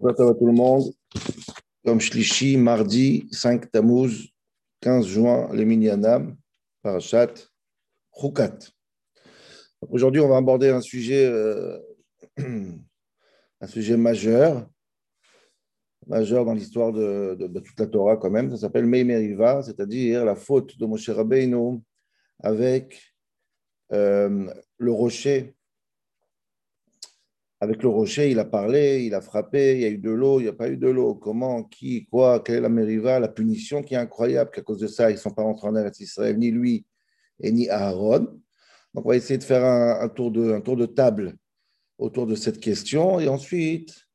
Bonjour à tout le monde. Comme Shlishi, mardi 5 Tammuz, 15 juin, les Minyanam, Parashat, Chukat. Aujourd'hui, on va aborder un sujet, euh, un sujet majeur, majeur dans l'histoire de, de- de toute la Torah quand même. Ça s'appelle Meimeriva, c'est-à-dire la faute de Moshe Rabbeinu avec euh, le rocher avec le rocher, il a parlé, il a frappé, il y a eu de l'eau, il n'y a pas eu de l'eau. Comment, qui, quoi, quelle est la mériva, la punition qui est incroyable, qu'à cause de ça, ils ne sont pas rentrés en Eretz Israël, ni lui et ni Aaron. Donc, on va essayer de faire un, tour, de, table autour de cette question. Et ensuite,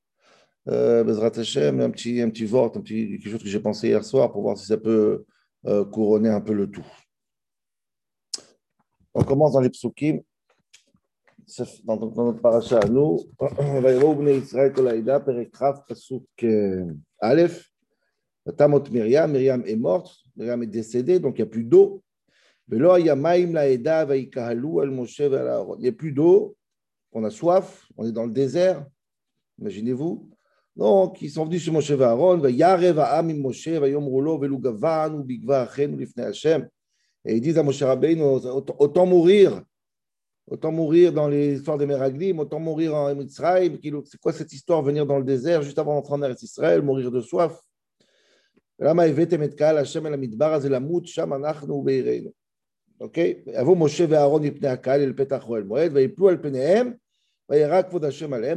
euh, Bezrat Hashem, un petit, un vort, quelque chose que j'ai pensé hier soir pour voir si ça peut euh, couronner un peu le tout. On commence dans les psukim dans, notre paracha à nous, Israël Kolaïda, Pasuk Aleph, Tamot Myriam, est morte, est décédée, donc il n'y a plus d'eau. Il n'y a plus d'eau, on a soif, on est dans le désert, imaginez-vous. Donc, ils sont venus chez Moshe Aaron, et ils disent à Moshe Rabbeinu, autant mourir Autant mourir dans l'histoire des Meraglim, autant mourir en Mitzrayim. C'est quoi cette histoire Venir dans le désert juste avant d'entrer en Eretz Israël, mourir de soif? Ok?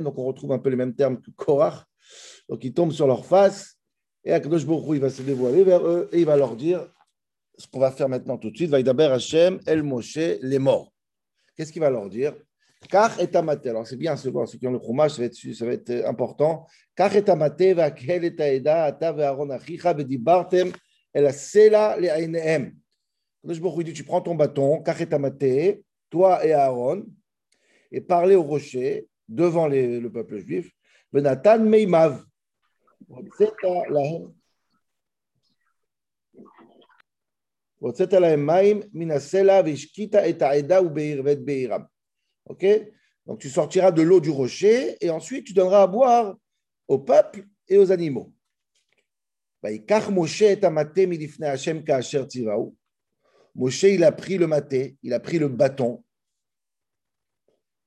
Donc on retrouve un peu les mêmes termes que Korach. Donc ils tombent sur leur face et Akadosh Baruch il va se dévoiler vers eux et il va leur dire ce qu'on va faire maintenant tout de suite. Vaïdaber Hashem, El Moshe, les morts. Qu'est-ce qu'il va leur dire? Car et amate. Alors c'est bien, ceux qui ont le chômage, ça va être, ça va être important. Car et amate va kel et aeda ata ve Aaron achicha vedibartem el asela le. Kadosh Baruch Hu dit tu prends ton bâton, car et amate, toi et Aaron, et parlez au rocher devant les- le peuple juif. Venatan meimav. Hotzeta lahem. הוצאת להם מים מן הסלע והשקית את העדה ובעיר- ואת בעירם. Ok Donc tu sortiras de l'eau du rocher et ensuite tu donneras à boire au peuple et aux animaux. ויקח משה את המטה מלפני השם כאשר ציווהו. Moshe, il a pris le maté, il a pris le bâton.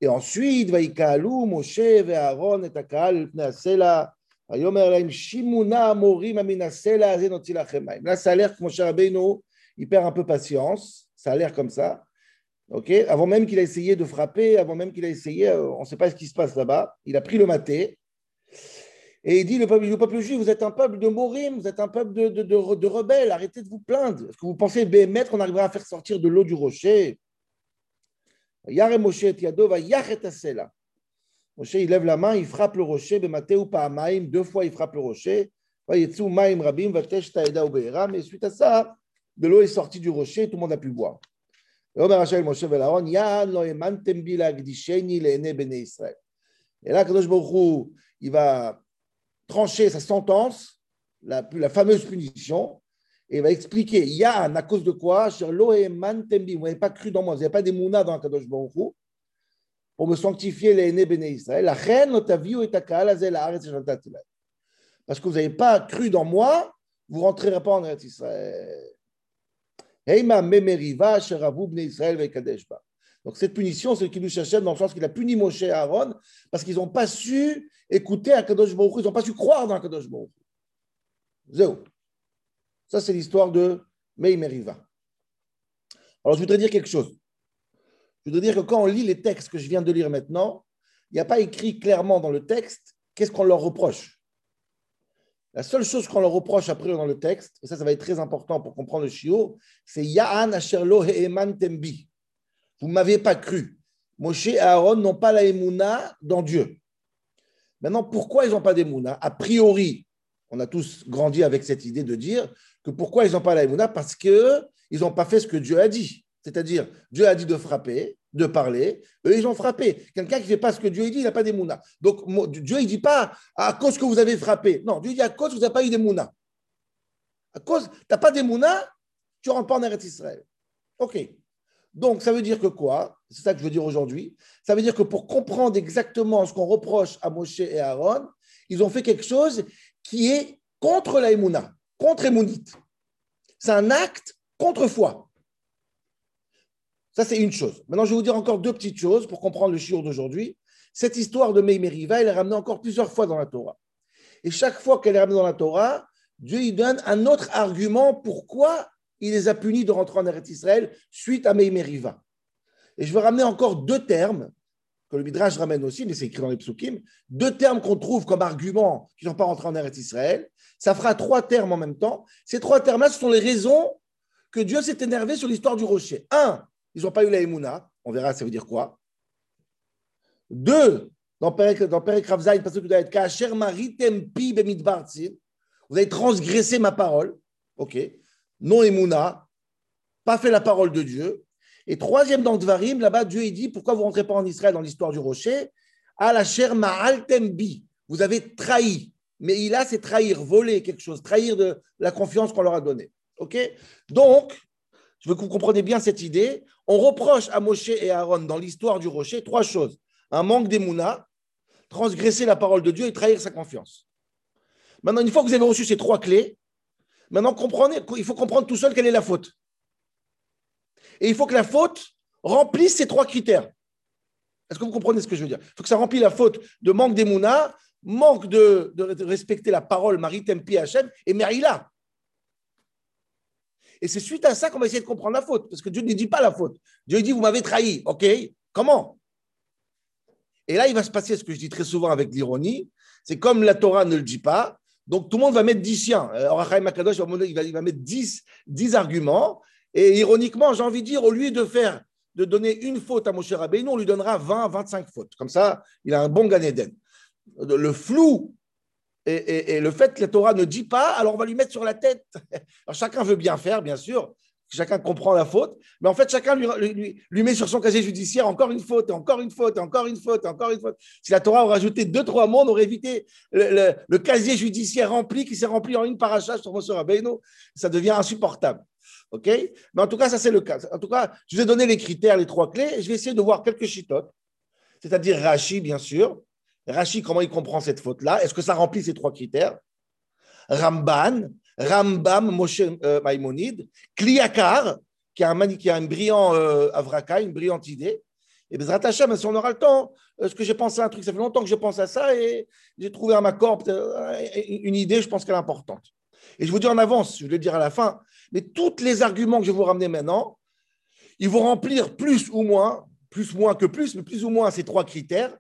Et ensuite, ויקהלו משה ואהרון את הקהל אל פני הסלע, ויאמר להם, שימו נא המורים מן הסלע הזה נוציא לכם מים. Là, ça a l'air que Moshe Rabbeinu, il perd un peu patience, ça a l'air comme ça. Ok, avant même qu'il a essayé de frapper, avant même qu'il a essayé, euh, on ne sait pas ce qui se passe là-bas. Il a pris le maté et il dit le peuple, le peuple juif, vous êtes un peuple de morim, vous êtes un peuple de, de, rebelles, arrêtez de vous plaindre. Est-ce que vous pensez, Béhémet, qu'on arrivera à faire sortir de l'eau du rocher? Moshe il lève la main, il frappe le rocher, Pa'amaim, deux fois il frappe le rocher. Et suite à ça, de l'eau est sortie du rocher et tout le monde a pu boire. Et ben là, Kadosh Baruch il va trancher sa sentence, la, fameuse punition, et il va expliquer Yann, à cause de quoi? Vous n'avez pas cru dans moi, vous n'avez pas des mounas dans Kadosh Baruch pour me sanctifier les aînés béné Israël. La reine, Parce que vous n'avez pas cru dans moi, vous ne rentrerez pas en Israël. Donc cette punition, c'est le Kiddush Hashem dans le sens qu'il a puni Moshe et Aaron parce qu'ils n'ont pas su écouter Akadosh Baruch Hu, ils n'ont pas su croire dans Akadosh Baruch. Zéro. Ça, c'est l'histoire de Meimeriva. Alors, je voudrais dire quelque chose. Je voudrais dire que quand on lit les textes que je viens de lire maintenant, il n'y a pas écrit clairement dans le texte qu'est-ce qu'on leur reproche. La seule chose qu'on leur reproche après dans le texte, et ça, ça va être très important pour comprendre le chiot, c'est Ya'an asher lo he'eman tembi. Vous ne m'avez pas cru. Moshe et Aaron n'ont pas la émouna dans Dieu. Maintenant, pourquoi ils n'ont pas d'émouna? A priori, on a tous grandi avec cette idée de dire que pourquoi ils n'ont pas la émouna? Parce qu'ils n'ont pas fait ce que Dieu a dit. C'est-à-dire, Dieu a dit de frapper, de parler, eux, ils ont frappé. Quelqu'un qui ne fait pas ce que Dieu dit, il n'a pas d'émouna. Donc, mo- Dieu, il ne dit pas à cause que vous avez frappé. Non, Dieu dit à cause que vous n'avez pas eu d'émouna. À cause, tu n'as pas d'émouna, tu ne rentres pas en Eretz Israël. OK. Donc, ça veut dire que quoi? C'est ça que je veux dire aujourd'hui. Ça veut dire que pour comprendre exactement ce qu'on reproche à Moshe et Aaron, ils ont fait quelque chose qui est contre la Emouna, contre Emunite. C'est un acte contre foi. Ça, c'est une chose. Maintenant, je vais vous dire encore deux petites choses pour comprendre le shiur d'aujourd'hui. Cette histoire de Meimeriva, elle est ramenée encore plusieurs fois dans la Torah. Et chaque fois qu'elle est ramenée dans la Torah, Dieu lui donne un autre argument pourquoi il les a punis de rentrer en Eretz Israël suite à Meimeriva. Et je vais ramener encore deux termes que le Midrash ramène aussi, mais c'est écrit dans les psukim, deux termes qu'on trouve comme argument qui ne sont pas rentrés en Eretz Israël. Ça fera trois termes en même temps. Ces trois termes-là, ce sont les raisons que Dieu s'est énervé sur l'histoire du rocher. Un, ils n'ont pas eu la Emouna. On verra, ça veut dire quoi. Deux, dans Perek, dans parce que doit être Vous avez transgressé ma parole. OK. Non Emouna. Pas fait la parole de Dieu. Et troisième dans Dvarim, là-bas, Dieu dit pourquoi vous ne rentrez pas en Israël dans l'histoire du rocher? À la. Vous avez trahi. Mais il a, c'est trahir, voler quelque chose, trahir de la confiance qu'on leur a donnée. OK Donc, je veux que vous compreniez bien cette idée. On reproche à Moshe et à Aaron dans l'histoire du rocher trois choses un manque d'émouna, transgresser la parole de Dieu et trahir sa confiance. Maintenant, une fois que vous avez reçu ces trois clés, maintenant comprenez, il faut comprendre tout seul quelle est la faute. Et il faut que la faute remplisse ces trois critères. Est-ce que vous comprenez ce que je veux dire? Il faut que ça remplisse la faute de manque d'émouna, manque de, respecter la parole maritime PHM et Merila. Et c'est suite à ça qu'on va essayer de comprendre la faute, parce que Dieu ne dit pas la faute. Dieu dit, vous m'avez trahi. OK, comment? Et là, il va se passer ce que je dis très souvent avec l'ironie, c'est comme la Torah ne le dit pas, donc tout le monde va mettre 10 siens. Orachaim Makadosh, il va mettre 10, 10 arguments, et ironiquement, j'ai envie de dire, au lieu de donner une faute à Moshe Rabbeinu, on lui donnera 20, 25 fautes. Comme ça, il a un bon Gan Le flou et, le fait que la Torah ne dit pas, alors on va lui mettre sur la tête. Alors chacun veut bien faire, bien sûr. Chacun comprend la faute, mais en fait, chacun lui, met sur son casier judiciaire encore une faute, encore une faute, encore une faute, encore une faute. Si la Torah aurait rajouté deux, trois mots, on aurait évité le, casier judiciaire rempli qui s'est rempli en une paracha sur Moshe Rabbeinu. Ça devient insupportable. OK? Mais en tout cas, ça, c'est le cas. En tout cas, je vous ai donné les critères, les trois clés, et je vais essayer de voir quelques chitotes, c'est-à-dire Rashi, bien sûr. Rashi, comment il comprend cette faute-là? Est-ce que ça remplit ces trois critères? Ramban, Rambam, Moshe euh, Maïmonide, Kliakar, qui a un, qui a un brillant euh, avraka, une brillante idée. Et Bezrat Hashem, si on aura le temps, est-ce que j'ai pensé à un truc Ça fait longtemps que je pense à ça et j'ai trouvé à ma corps une idée, je pense qu'elle est importante. Et je vous dis en avance, je vais le dire à la fin, mais tous les arguments que je vais vous ramener maintenant, ils vont remplir plus ou moins, plus moins que plus, mais plus ou moins ces trois critères.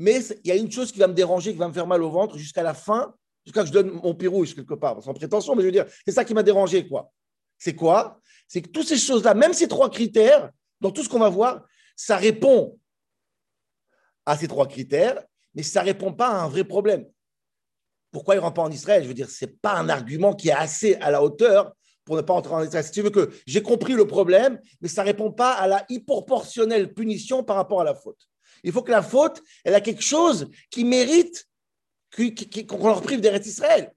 Mais il y a une chose qui va me déranger, qui va me faire mal au ventre jusqu'à la fin, jusqu'à que je donne mon pirouche quelque part, sans prétention, mais je veux dire, c'est ça qui m'a dérangé, quoi. C'est quoi? C'est que toutes ces choses-là, même ces trois critères, dans tout ce qu'on va voir, ça répond à ces trois critères, mais ça ne répond pas à un vrai problème. Pourquoi il ne rentre pas en Israël? Je veux dire, ce n'est pas un argument qui est assez à la hauteur pour ne pas entrer en Israël. Si tu veux que j'ai compris le problème, mais ça ne répond pas à la hyperportionnelle punition par rapport à la faute. Il faut que la faute, elle a quelque chose qui mérite qu'on leur prive d'Eretz Israël.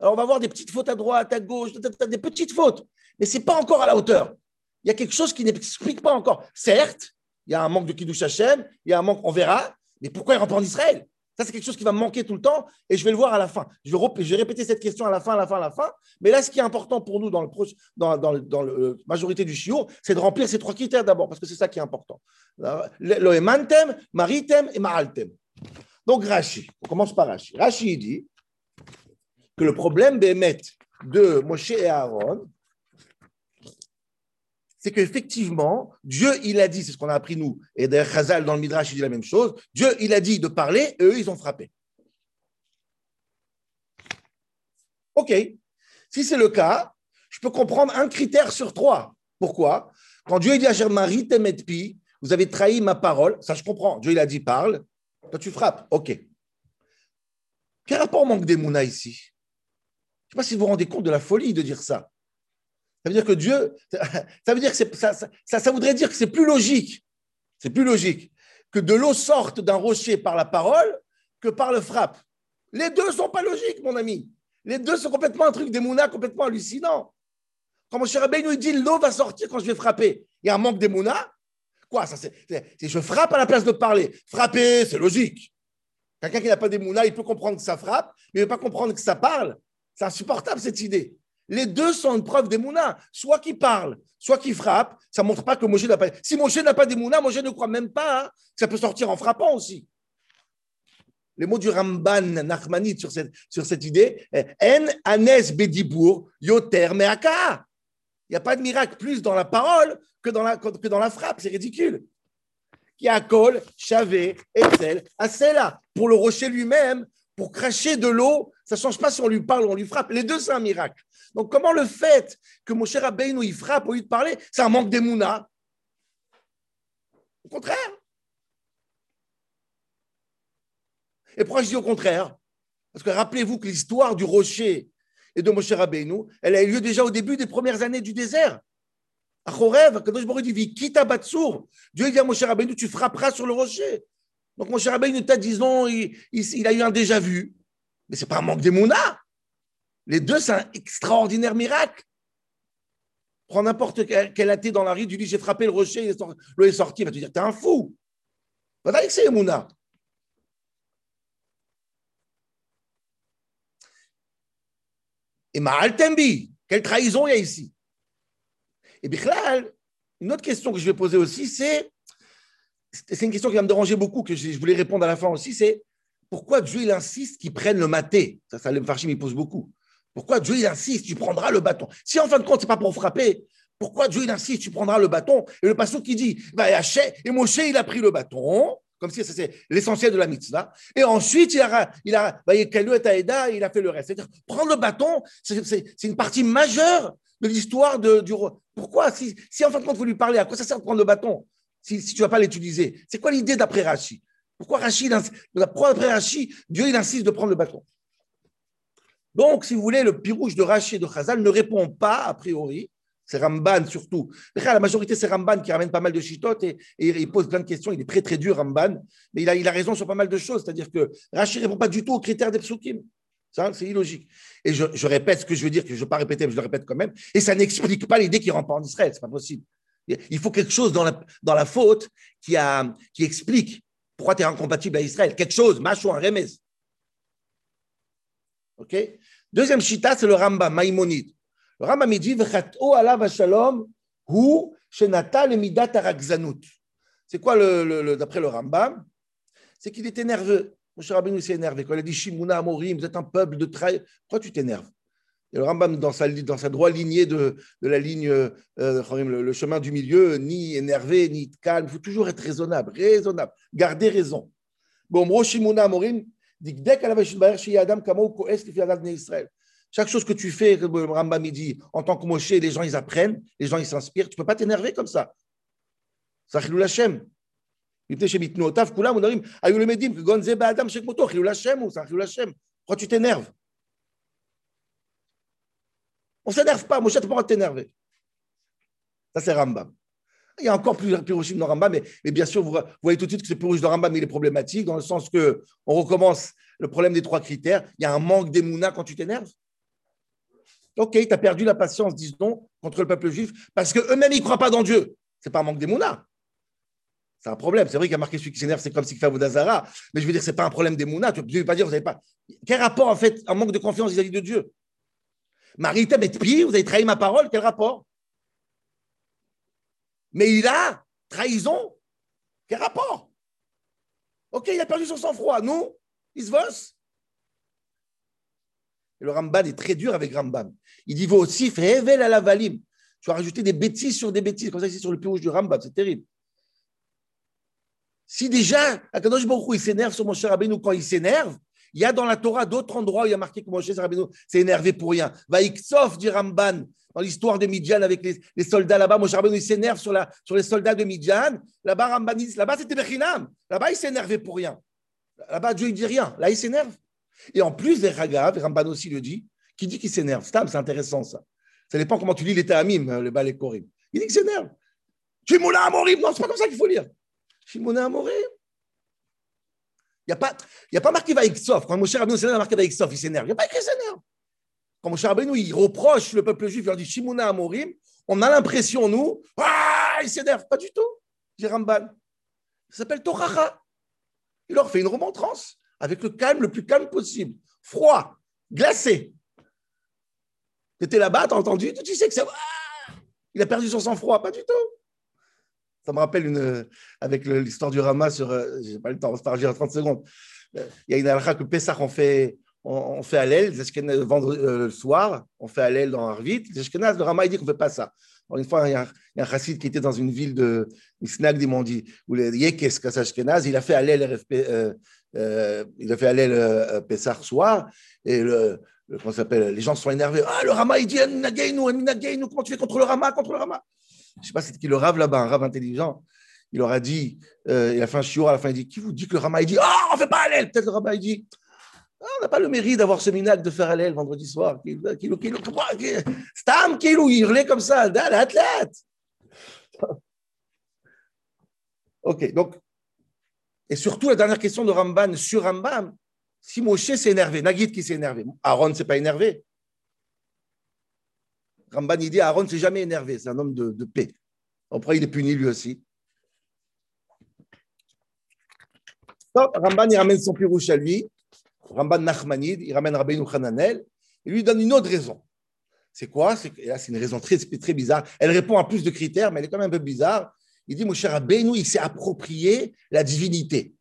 Alors on va voir des petites fautes à droite, à gauche, des petites fautes, mais ce n'est pas encore à la hauteur. Il y a quelque chose qui n'explique pas encore. Certes, il y a un manque de Kiddush Hashem, il y a un manque, on verra, mais pourquoi il rentre en Israël? Ça, c'est quelque chose qui va me manquer tout le temps et je vais le voir à la fin. Je vais, répéter cette question à la fin, à la fin, à la fin. Mais là, ce qui est important pour nous dans, le, la euh, majorité du chiot, c'est de remplir ces trois critères d'abord, parce que c'est ça qui est important. Le emantem, maritem et ma'altem. Donc, Rashi, on commence par Rashi. Rashi dit que le problème d'émet de Moshe et Aaron, c'est qu'effectivement, Dieu, il a dit, c'est ce qu'on a appris nous, et d'ailleurs Chazal dans le Midrash, il dit la même chose, Dieu, il a dit de parler, et eux, ils ont frappé. OK, si c'est le cas, je peux comprendre un critère sur trois. Pourquoi? Quand Dieu dit à Germain, Pi, vous avez trahi ma parole, ça je comprends. Dieu, il a dit parle, toi tu frappes. OK. Quel rapport manque d'Emouna ici? Je ne sais pas si vous vous rendez compte de la folie de dire ça. Ça veut dire que Dieu, ça veut dire que ça, ça, voudrait dire que c'est plus logique, c'est plus logique que de l'eau sorte d'un rocher par la parole que par le frappe. Les deux sont pas logiques, mon ami. Les deux sont complètement un truc d'émouna complètement hallucinant. Quand mon cher Abbé nous dit l'eau va sortir quand je vais frapper, il y a un manque d'émouna. Quoi ça c'est, Je frappe à la place de parler. Frapper, c'est logique. Quelqu'un qui n'a pas d'émouna, il peut comprendre que ça frappe, mais il ne veut pas comprendre que ça parle. C'est insupportable cette idée. Les deux sont une preuve d'émouna. Soit qui parle, soit qui frappe. Ça ne montre pas que Moshe n'a pas. Si Moshe n'a pas d'émouna, Moshe ne croit même pas hein, ça peut sortir en frappant aussi. Les mots du Ramban Nachmanide sur cette, sur cette idée En anes bedibour yoter meaka. Il n'y a pas de miracle plus dans la parole que dans la, que dans la frappe. C'est ridicule qui a Kol, Chavé, Etzel, Asela. Pour le rocher lui-même, pour cracher de l'eau, ça ne change pas si on lui parle ou on lui frappe. Les deux, c'est un miracle. Donc, comment le fait que mon cher nous il frappe au lieu de parler, c'est un manque d'émouna Au contraire. Et pourquoi je dis au contraire? Parce que rappelez-vous que l'histoire du rocher et de Moshe Rabbeinu, elle a eu lieu déjà au début des premières années du désert. À Chorev, Kadosh Baruch dit quitte à Batsour. Dieu dit à Moshe Rabbeinu, tu frapperas sur le rocher. Donc Moshe Rabbeinu t'a disons, il, il, a eu un déjà vu. Mais ce n'est pas un manque d'émouna. Les deux, c'est un extraordinaire miracle. Prends n'importe quel, athée dans la rue, tu dis j'ai frappé le rocher, l'eau est sortie, il va te dire t'es un fou. Voilà que c'est Emouna. Et Ma'al Tembi, quelle trahison il y a ici et Bichlal, une autre question que je vais poser aussi, c'est, c'est une question qui va me déranger beaucoup, que je voulais répondre à la fin aussi, c'est pourquoi Dieu insiste qu'ils prennent le maté? Ça, ça le Farchim il pose beaucoup. Pourquoi Dieu insiste, tu prendras le bâton? Si en fin de compte, c'est pas pour frapper, pourquoi Dieu insiste, tu prendras le bâton? Et le pasteur qui dit, bah, et Moshe il a pris le bâton, comme si c'est l'essentiel de la mitzvah. Et ensuite, il a, il a, bah, il a fait le reste. C'est-à-dire, prendre le bâton, c'est une partie majeure de l'histoire du roi. Pourquoi? Si, si en fin de compte, vous lui parlez, à quoi ça sert de prendre le bâton? Si, tu ne vas pas l'utiliser C'est quoi l'idée d'après Rachi Pourquoi Rachi, d'après Rachi, Dieu il insiste de prendre le bâton? Donc, si vous voulez, le pirouge de Rachi et de Chazal ne répond pas, a priori, c'est Ramban surtout. La majorité, c'est Ramban qui ramène pas mal de chitotes et, il pose plein de questions. Il est très, très dur, Ramban. Mais il a, raison sur pas mal de choses. C'est-à-dire que Rachi ne répond pas du tout aux critères des psukim. C'est illogique. Et je, répète ce que je veux dire, que je ne veux pas répéter, mais je le répète quand même. Et ça n'explique pas l'idée qu'il ne rentre pas en Israël. Ce n'est pas possible. Il faut quelque chose dans la, faute qui explique pourquoi tu es incompatible à Israël? Quelque chose, macho, un remez. OK? Deuxième chita, c'est le Rambam, Maïmonide. Le Rambam, il dit ala shalom hu shenata midat C'est quoi, d'après le Rambam? C'est qu'il était nerveux. Moshe Rabbeinu s'est énervé. Quand il a dit Shimuna Amorim, vous êtes un peuple de trahi, pourquoi tu t'énerves? Et le Rambam, dans sa, dans sa droite lignée de, de la ligne, euh, le, chemin du milieu, ni énervé, ni calme, il faut toujours être raisonnable, raisonnable, garder raison. Chaque chose que tu fais, le Rambam dit, en tant que Moshe, les gens ils apprennent, les gens ils s'inspirent. Tu ne peux pas t'énerver comme ça. Ça Hashem. Pourquoi tu t'énerves? On ne s'énerve pas, Moshe, tu pas t'énerver. Ça, c'est Rambam. Il y a encore plus Pirushim dans Rambam, mais, mais, bien sûr, vous, voyez tout de suite que ce Pirush de Rambam il est problématique, dans le sens que on recommence le problème des trois critères. Il y a un manque d'émouna quand tu t'énerves. Ok, tu as perdu la patience, disons, contre le peuple juif, parce qu'eux-mêmes, ils ne croient pas dans Dieu. Ce n'est pas un manque d'émouna. C'est un problème. C'est vrai qu'il y a marqué celui qui s'énerve, c'est comme si fait Dazara. Mais je veux dire, ce n'est pas un problème des Mouna. Tu ne veux pas dire, vous n'avez pas. Quel rapport, en fait, un manque de confiance vis-à-vis de Dieu? Marie et pied, vous avez trahi ma parole, quel rapport? Mais il a trahison, quel rapport? Ok, il a perdu son sang-froid. Nous, il se. Et le Ramban est très dur avec Rambam. Il dit, vous aussi, fais à la valim. Tu vas rajouter des bêtises sur des bêtises, comme ça, c'est sur le pirouge du Rambam, c'est terrible. Si déjà, Baruch il s'énerve sur Moshe Rabbeinu quand il s'énerve, il y a dans la Torah d'autres endroits où il y a marqué que Moshe Rabbeinu s'est énervé pour rien. Vaiksov, dit Ramban, dans l'histoire de Midian avec les, soldats là-bas, Moshe Rabbeinu s'énerve sur, sur les soldats de Midian. Là-bas, Ramban là-bas c'était Bechinam. Là-bas, il s'est énervé pour rien. Là-bas, Dieu, il dit rien. Là, il s'énerve. Et en plus, les Ragav, Ramban aussi le dit, qui dit qu'il s'énerve. C'est intéressant ça. Ça dépend comment tu lis les Ta'amim, le Bal Korim. Il dit qu'il s'énerve. Tu es moulin Morim. Non, c'est pas comme ça qu'il faut lire. Shimon Amorim. Il n'y a, pas, a pas marqué Vaïksof. Quand Moshe Rabbeinu s'énerve, il a marqué il s'énerve. Il n'y a pas écrit s'énerve. Quand Moshe Rabbeinu, il reproche le peuple juif, il leur dit Shimon Amorim, on a l'impression, nous, ah, il s'énerve. Pas du tout, dit Ramban. Ça s'appelle Toracha. Il leur fait une remontrance. avec le calme le plus calme possible. Froid, glacé. Tu étais là-bas, tu as entendu, tu sais que ça. il a perdu son sang-froid, pas du tout. Ça me rappelle une, avec l'histoire du Rama sur. Euh, j'ai pas le temps, on va se en 30 secondes. Euh, il y a une halakha que Pessah, on fait, on, fait à l'aile, euh, le soir, on fait à l'aile dans Arvit. Le Rama, il dit qu'on ne fait pas ça. Alors, une fois, il y, a un, chassid qui était dans une ville de Isnag, ils m'ont dit, où les Yekes, il a fait à l'aile RFP, euh, il a fait à l'aile Pessah soir, et le, s'appelle, les gens sont énervés. Ah, le Rama, il dit, comment tu fais contre le Rama, contre le Rama? Je ne sais pas c'est qui le rave là-bas, un rave intelligent il aura dit, il a fait un chiot à la fin, il dit, qui vous dit que le Rama, il dit, ah, on ne fait pas l'aile Peut-être le Rama, il dit, ah, on n'a pas le mérite d'avoir ce minac de faire aller le vendredi soir. Stam, il hurlait comme ça, l'athlète. Ok, donc, et surtout la dernière question de Ramban sur Ramban, si Moshe s'est énervé, Nagid qui s'est énervé, Aaron ne s'est pas énervé. Ramban, il dit Aaron ne s'est jamais énervé, c'est un homme de, paix. Après, il est puni lui aussi. Ramban, il ramène son pirouche à lui. Ramban Nachmanid, il ramène Rabbeinu Hananel, il lui donne une autre raison. C'est quoi? Là, c'est une raison très, très bizarre. Elle répond à plus de critères, mais elle est quand même un peu bizarre. Il dit, mon cher Rabbeinu, il s'est approprié la divinité.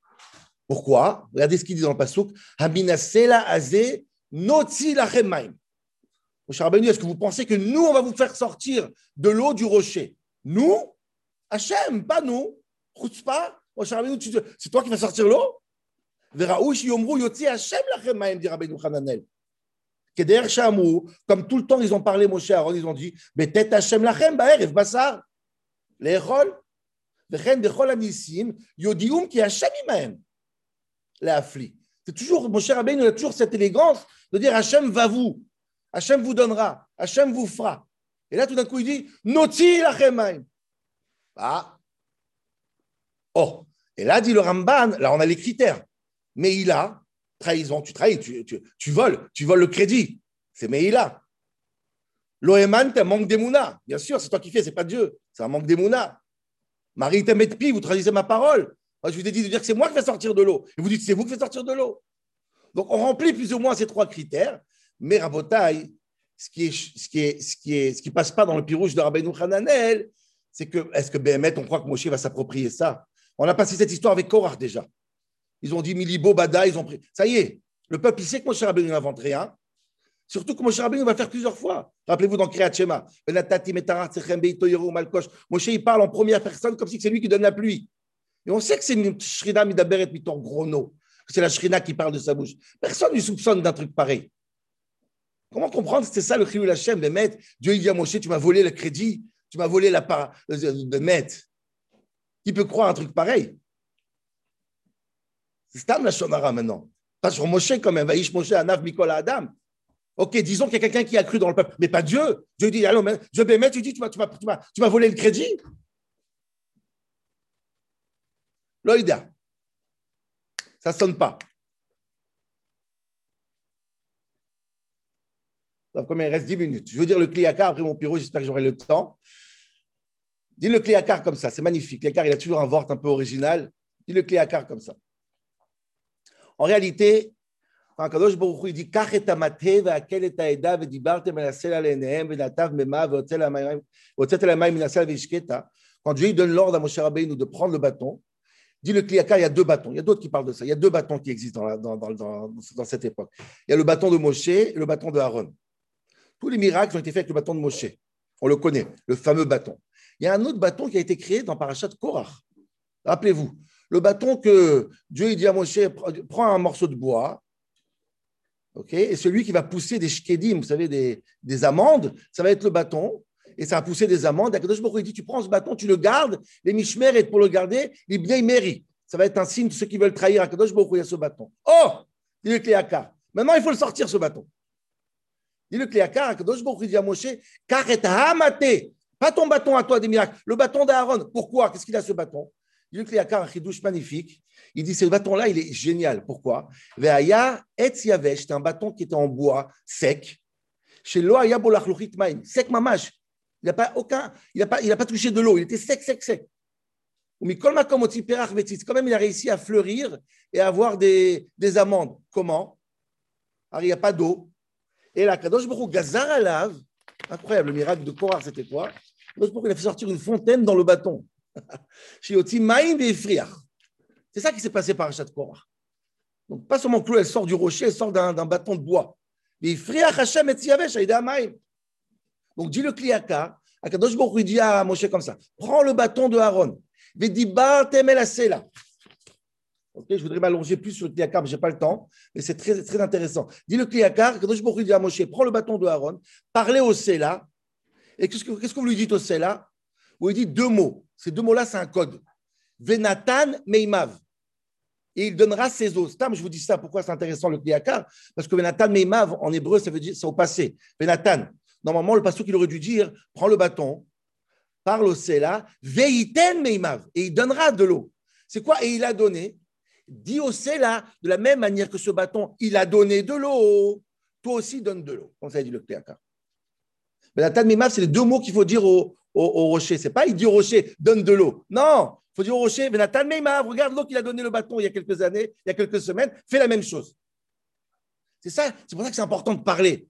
Pourquoi? Regardez ce qu'il dit dans le Pasuk. Haminasela aze notzi lachemaim Mon cher Rabbeinu, est-ce que vous pensez que nous, on va vous faire sortir de l'eau du rocher Nous Hachem, pas nous. pas Mon cher Rabbeinu, c'est toi qui vas sortir l'eau comme tout le temps, ils ont parlé, Moshe Aaron, ils ont dit, mais tête Hashem lachem, ba'erev, basar, l'échol, וכן בכל הניסים יודיעום כי השם עמהם להפליא. C'est toujours, Moshe Rabbeinu, il a toujours cette élégance de dire Hachem va vous, Hachem vous donnera, Hachem vous fera. Et là, tout d'un coup, il dit Noti lachem Ah. Oh. Et là, dit le Ramban, là, on a les critères. Mais il trahison, tu trahis, tu, tu, tu voles, tu voles le crédit. C'est Meïla. L'Oeman, tu un manque d'émouna. Bien sûr, c'est toi qui fais, c'est pas Dieu. C'est un manque d'émouna. Marie pi, vous trahissez ma parole. Moi, je vous ai dit de dire que c'est moi qui vais sortir de l'eau. Et vous dites c'est vous qui faites sortir de l'eau. Donc, on remplit plus ou moins ces trois critères. Mais Rabotai, ce qui est, ce qui est, ce qui est, ce qui passe pas dans le pirouge de Rabbeinu Hananel, c'est que, est-ce que Béhémet, on croit que Moshe va s'approprier ça? On a passé cette histoire avec Korach déjà. Ils ont dit Milibo, Bada, ils ont pris. Ça y est, le peuple, il sait que Moshe Rabbeinu n'invente rien. Surtout que Moshe Rabbeinu va faire plusieurs fois. Rappelez-vous dans Kriyat Shema. Moshe, il parle en première personne comme si c'est lui qui donne la pluie. Et on sait que c'est une Shrina Midaberet Mitor Grono. C'est la Shrina qui parle de sa bouche. Personne ne soupçonne d'un truc pareil. Comment comprendre que c'est ça le Chilou Lachem de Met Dieu il dit à Moshe, tu m'as volé le crédit, tu m'as volé la part de Met. Qui peut croire un truc pareil? C'est Stam la Shonara maintenant. Pas sur Moshe quand même. Vaïsh Moshe, Anav, Mikola, Adam. Ok, disons qu'il y a quelqu'un qui a cru dans le peuple, mais pas Dieu. Dieu dit, allô, Dieu Bémet, tu dis, tu m'as volé le crédit Loïda. Ça ne sonne pas. Comme il reste 10 minutes. Je veux dire le cliacar après mon pyro, j'espère que j'aurai le temps. Dis le cliacar comme ça, c'est magnifique. Cliacar, il a toujours un vort un peu original. Dis le cliacar comme ça. En réalité, quand Kadosh Baruch Hu dit Kach et amate et ve'natav mema ve'otzel ha'mayim min asel ve'ishketa quand Dieu donne l'ordre à Moshe Rabbeinu de prendre le bâton, dit le Kliaka, il y a deux bâtons. Il y a d'autres qui parlent de ça. Il y a deux bâtons qui existent dans, dans, cette époque. Il y a le bâton de Moshe et le bâton de Aaron. Tous les miracles ont été faits avec le bâton de Moshe. On le connaît, le fameux bâton. Il y a un autre bâton qui a été créé dans Parashat Korach. Rappelez-vous, le bâton que Dieu dit à Moshe, prends un morceau de bois, ok, et celui qui va pousser des shkedim, vous savez, des, des amandes, ça va être le bâton, et ça va pousser des amandes. Akadosh il dit, tu prends ce bâton, tu le gardes, les mishmer, et pour le garder, les bien mérient. Ça va être un signe de ceux qui veulent trahir Akadosh Baruch il y a ce bâton. Oh le Cléakar. Maintenant, il faut le sortir, ce bâton. Dit le Cléakar, Akadosh Baruch dit à Moshe, car et pas ton bâton à toi des miracles, le bâton d'Aaron. Pourquoi? Qu'est-ce qu'il a ce bâton? Il dit un chidouche magnifique. Il dit ce bâton-là, il est génial. Pourquoi? Veaya et c'est un bâton qui était en bois sec. Chez Loaya Maim, sec mamash. Il n'a pas aucun, il n'a pas, il a pas touché de l'eau. Il était sec, sec, sec. Quand même, il a réussi à fleurir et à avoir des, des amandes. Comment? Alors, il n'y a pas d'eau. Et là, Kadosh Baruch Gazar Alav, incroyable, le miracle de Korah, c'était quoi? Kadosh il a fait sortir une fontaine dans le bâton. C'est ça qui s'est passé par Achat Korah. Donc, pas seulement que elle sort du rocher, elle sort d'un bâton de bois. Donc, dit le Kliaka, Akadosh Baruch dit à Moshe comme ça Prends le bâton de Aaron. Je voudrais m'allonger plus sur le Kliakar, mais je n'ai pas le temps. Mais c'est très, très intéressant. Dit le Kliakar, Akadosh Baruch dit à Moshe Prends le bâton de Aaron, parlez au Sela. Et qu'est-ce que, vous lui dites au Sela? Vous lui dites deux mots. Ces deux mots-là, c'est un code. Venatan Meimav et il donnera ses os. Je vous dis ça, pourquoi c'est intéressant le Kliakar Parce que Venatan Meimav, en hébreu, ça veut dire c'est au passé. Venatan. Normalement, le pasteur qu'il aurait dû dire prends le bâton, parle au Sela, veiten Meimav, et il donnera de l'eau. C'est quoi? Et il a donné. Sela, de la même manière que ce bâton, il a donné de l'eau. Toi aussi, donne de l'eau. Comme ça dit le Kliakar. Venatan Meimav, c'est les deux mots qu'il faut dire au, au, au rocher. C'est pas il dit au rocher, donne de l'eau. Non, il faut dire au rocher, Venatan Meimav, regarde l'eau qu'il a donné le bâton il y a quelques années, il y a quelques semaines, fais la même chose. C'est ça, c'est pour ça que c'est important de parler.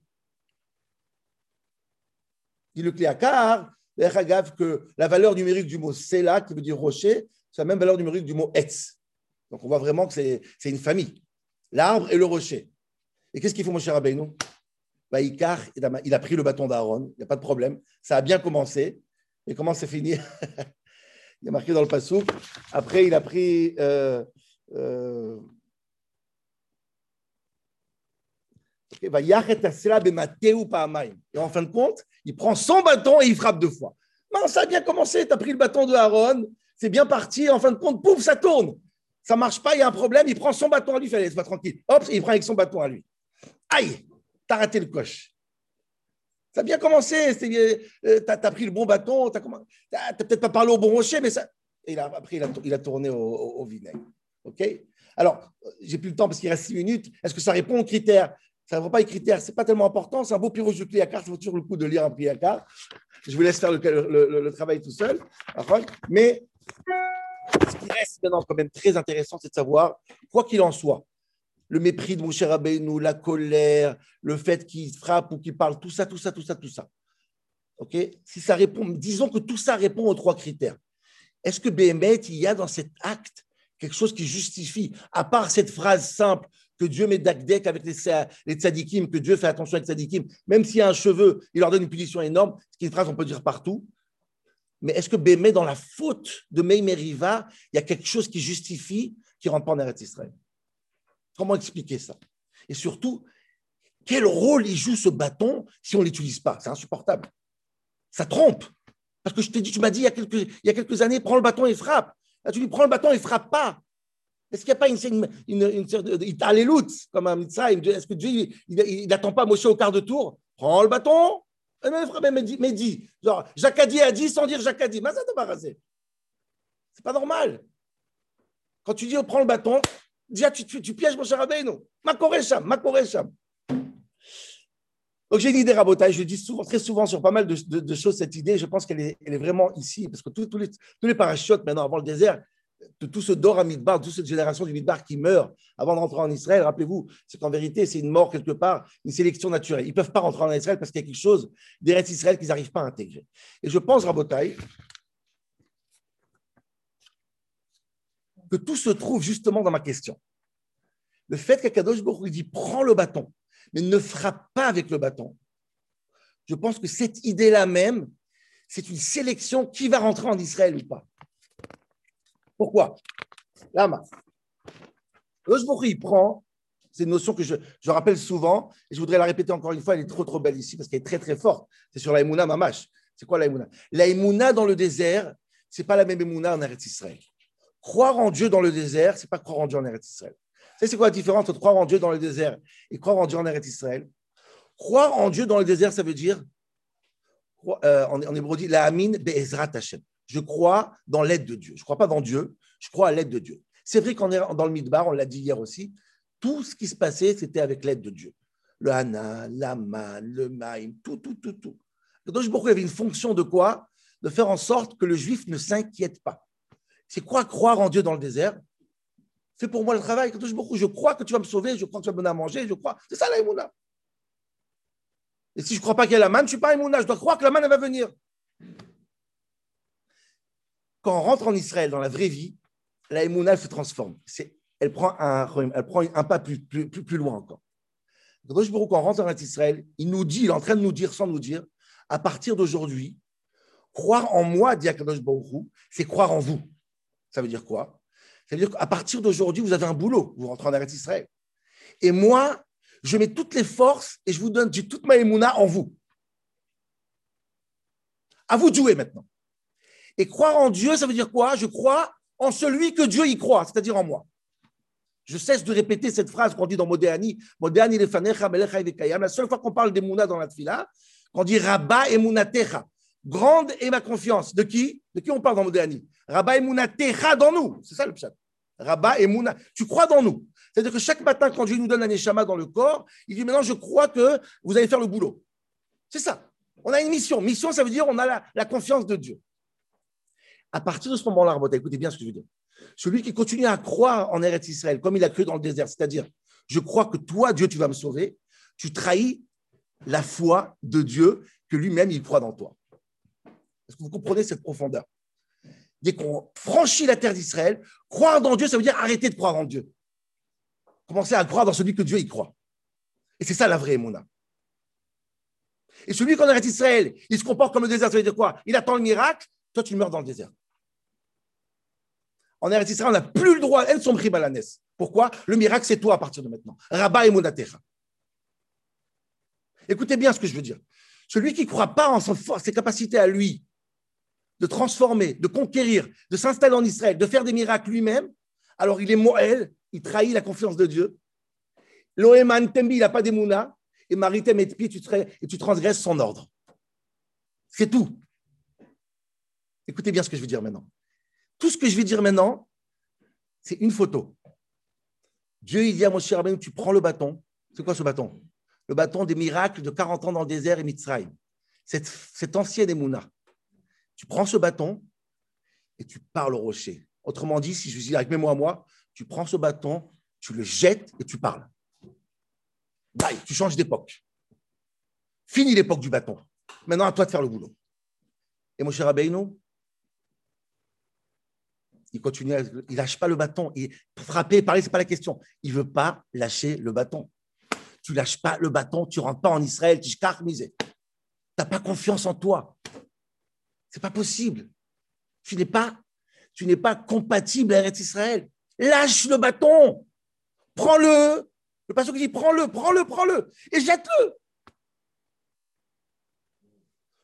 Dit le Kliakar, que la valeur numérique du mot Sela, qui veut dire rocher, c'est la même valeur numérique du mot Etz. Donc on voit vraiment que c'est, une famille. L'arbre et le rocher. Et qu'est-ce qu'il faut, mon cher Abeynou bah, il a pris le bâton d'Aaron, il n'y a pas de problème. Ça a bien commencé. Et comment c'est fini? Il a marqué dans le passou. Après, il a pris. Euh, euh, et en fin de compte, il prend son bâton et il frappe deux fois. Non, ça a bien commencé. Tu as pris le bâton de Aaron, c'est bien parti. En fin de compte, pouf, ça tourne. Ça marche pas, il y a un problème. Il prend son bâton à lui, il fait, laisse pas tranquille. Hop, il prend avec son bâton à lui. Aïe, t'as raté le coche. Ça a bien commencé. Euh, euh, tu as, pris le bon bâton. Tu n'as peut-être pas parlé au bon rocher, mais ça. Et après, il a, tourné au, vinaigre. OK? Alors, j'ai plus le temps parce qu'il reste six minutes. Est-ce que ça répond aux critères? Ça ne répond pas aux critères. Ce n'est pas tellement important. C'est un beau pirouge de carte. Ça vaut toujours le coup de lire un pliacard. Je vous laisse faire le, travail tout seul. Mais ce qui reste maintenant quand même très intéressant, c'est de savoir, quoi qu'il en soit, le mépris de Moshe Rabbeinu, la colère, le fait qu'il frappe ou qu'il parle, tout ça, tout ça, tout ça, tout ça. Ok? Si ça répond, disons que tout ça répond aux trois critères. Est-ce que Béhémet, il y a dans cet acte quelque chose qui justifie, à part cette phrase simple que Dieu met d'Akdek avec les, les tzadikim, que Dieu fait attention avec les tzadikim, même s'il y a un cheveu, il leur donne une punition énorme, ce qui une phrase qu'on peut dire partout. Mais est-ce que Béhémet, dans la faute de Meimeriva, il y a quelque chose qui justifie qu'il rentre pas en Eretz Israël? Comment expliquer ça? Et surtout, quel rôle il joue ce bâton si on ne l'utilise pas? C'est insupportable. Ça trompe. Parce que je t'ai dit, tu m'as dit il y, a quelques, années, prends le bâton et frappe. Là, tu dis, prends le bâton et frappe pas. Est-ce qu'il n'y a pas une, une, une, une comme un Est-ce que Dieu, il n'attend pas Moshe au quart de tour? Prends le bâton, dis. Genre, Jacques a dit sans dire dit. Mais ça. C'est pas normal. Quand tu dis, prends le bâton, Déjà, tu, tu, tu pièges mon cher Rabbeinu. Ma ma Donc j'ai une idée rabotage, je dis souvent, très souvent sur pas mal de, choses cette idée, je pense qu'elle est, elle est, vraiment ici, parce que tous les, tous les parachutes maintenant avant le désert, de tout ce Dor à Midbar, toute cette génération du Midbar qui meurt avant de rentrer en Israël, rappelez-vous, c'est qu'en vérité, c'est une mort quelque part, une sélection naturelle. Ils ne peuvent pas rentrer en Israël parce qu'il y a quelque chose des restes Israël qu'ils n'arrivent pas à intégrer. Et je pense, Rabotai, que tout se trouve justement dans ma question. Le fait qu'Akadosh Baruch dit prends le bâton, mais ne frappe pas avec le bâton. Je pense que cette idée-là même, c'est une sélection qui va rentrer en Israël ou pas. Pourquoi? Lama. Il prend, c'est une notion que je, je, rappelle souvent, et je voudrais la répéter encore une fois, elle est trop trop belle ici parce qu'elle est très très forte. C'est sur la Emouna Mamash. C'est quoi la Emouna? La dans le désert, c'est pas la même Emouna en Eretz Israël. Croire en Dieu dans le désert, c'est pas croire en Dieu en Eretz Israël. c'est quoi la différence entre croire en Dieu dans le désert et croire en Dieu en Eretz Israël? Croire en Dieu dans le désert, ça veut dire, euh, en, en hébreu dit, la amin be'ezrat Hashem. Je crois dans l'aide de Dieu. Je ne crois pas dans Dieu, je crois à l'aide de Dieu. C'est vrai qu'en dans le Midbar, on l'a dit hier aussi, tout ce qui se passait, c'était avec l'aide de Dieu. Le Hana, l'Aman, le Maïm, tout, tout, tout, tout. Donc, y avait une fonction de quoi? De faire en sorte que le juif ne s'inquiète pas. C'est quoi croire en Dieu dans le désert? Fais pour moi le travail. Je crois que tu vas me sauver, je crois que tu vas me donner à manger, je crois. C'est ça la Et si je ne crois pas qu'il y a la je ne suis pas Emouna. Je dois croire que la va venir. Quand on rentre en Israël dans la vraie vie, la Emouna se transforme. Elle prend un, pas plus, loin encore. Quand on rentre en Israël, il nous dit, il est en train de nous dire sans nous dire, à partir d'aujourd'hui, croire en moi, dit Akadosh Baruch c'est croire en vous. Ça veut dire quoi? Ça veut dire qu'à partir d'aujourd'hui, vous avez un boulot. Vous rentrez en Israël. Et moi, je mets toutes les forces et je vous donne toute ma émouna en vous. À vous de jouer maintenant. Et croire en Dieu, ça veut dire quoi? Je crois en celui que Dieu y croit, c'est-à-dire en moi. Je cesse de répéter cette phrase qu'on dit dans Modéani, Modéani La seule fois qu'on parle d'Emouna dans la fila, qu'on dit Rabba Emunatecha. Grande est ma confiance. De qui? De qui on parle dans Modéani? Rabba Emouna Techa dans nous. C'est ça le pshat. Rabba Emouna. Tu crois dans nous. C'est-à-dire que chaque matin, quand Dieu nous donne un échama dans le corps, il dit maintenant, je crois que vous allez faire le boulot. C'est ça. On a une mission. Mission, ça veut dire on a la, confiance de Dieu. À partir de ce moment-là, écoutez bien ce que je veux dire. Celui qui continue à croire en Eretz Israël, comme il a cru dans le désert, c'est-à-dire, je crois que toi, Dieu, tu vas me sauver, tu trahis la foi de Dieu que lui-même, il croit dans toi. Est-ce que vous comprenez cette profondeur? Dès qu'on franchit la terre d'Israël, croire dans Dieu, ça veut dire arrêter de croire en Dieu. Commencer à croire dans celui que Dieu y croit. Et c'est ça la vraie Mouna. Et celui qui arrête Israël, il se comporte comme le désert, ça veut dire quoi? Il attend le miracle, toi tu meurs dans le désert. En Eretz Israël, on n'a plus le droit, elle son balanes. Pourquoi? Le miracle, c'est toi à partir de maintenant. Rabat et Monatecha. Écoutez bien ce que je veux dire. Celui qui ne croit pas en ses capacités à lui de transformer, de conquérir, de s'installer en Israël, de faire des miracles lui-même, alors il est Moël, il trahit la confiance de Dieu. Loéman Tembi, il n'a pas d'émouna, et Maritem et tu, et tu transgresses son ordre. C'est tout. Écoutez bien ce que je veux dire maintenant. Tout ce que je vais dire maintenant, c'est une photo. Dieu, il dit à Moshe Rabbeinu, tu prends le bâton. C'est quoi ce bâton? Le bâton des miracles de 40 ans dans le désert et Mitzrayim. Cette, cette ancienne Emouna. Tu prends ce bâton et tu parles au rocher. Autrement dit, si je dis avec mes mots à moi, tu prends ce bâton, tu le jettes et tu parles. Bye, tu changes d'époque. Fini l'époque du bâton. Maintenant, à toi de faire le boulot. Et mon cher Rabbeinu, il continue, il lâche pas le bâton. Il, frapper, parler, ce n'est pas la question. Il veut pas lâcher le bâton. Tu lâches pas le bâton, tu rentres pas en Israël, tu. Tu n'as pas confiance en toi. C'est pas possible. Tu n'es pas, tu n'es pas compatible avec Israël. Lâche le bâton. Prends-le. Le pasteur qui dit prends-le, prends-le, prends-le et jette-le.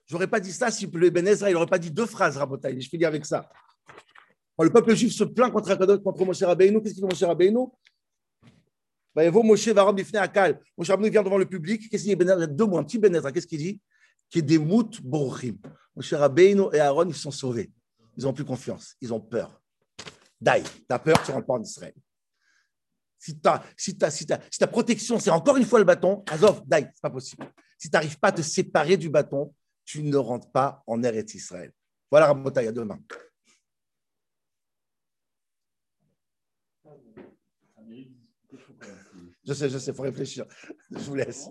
J'aurais pas dit ça si le Ben Ezra, il n'aurait pas dit deux phrases, Rabotaï. Je finis avec ça. Quand le peuple juif se plaint contre Akadot, contre Moshe Rabbeinu, qu'est-ce qu'il dit Moshe Rabbeinu? Bah, Moshe Varam Akal. Moshe Rabbeinu vient devant le public. Qu'est-ce qu'il dit ben deux mots, un petit Ben Ezra. Qu'est-ce qu'il dit? Qui est des moutes borchim. Moshe Rabbeinu et Aaron, ils sont sauvés. Ils n'ont plus confiance. Ils ont peur. Daï, tu as peur, tu rentres pas en Israël. Si, ta, si, si, si ta protection, c'est encore une fois le bâton, Azov, Daï, c'est pas possible. Si tu n'arrives pas à te séparer du bâton, tu ne rentres pas en Eretz Israël. Voilà Rabotaï, à demain. Je sais, je sais, il faut réfléchir. Je vous laisse.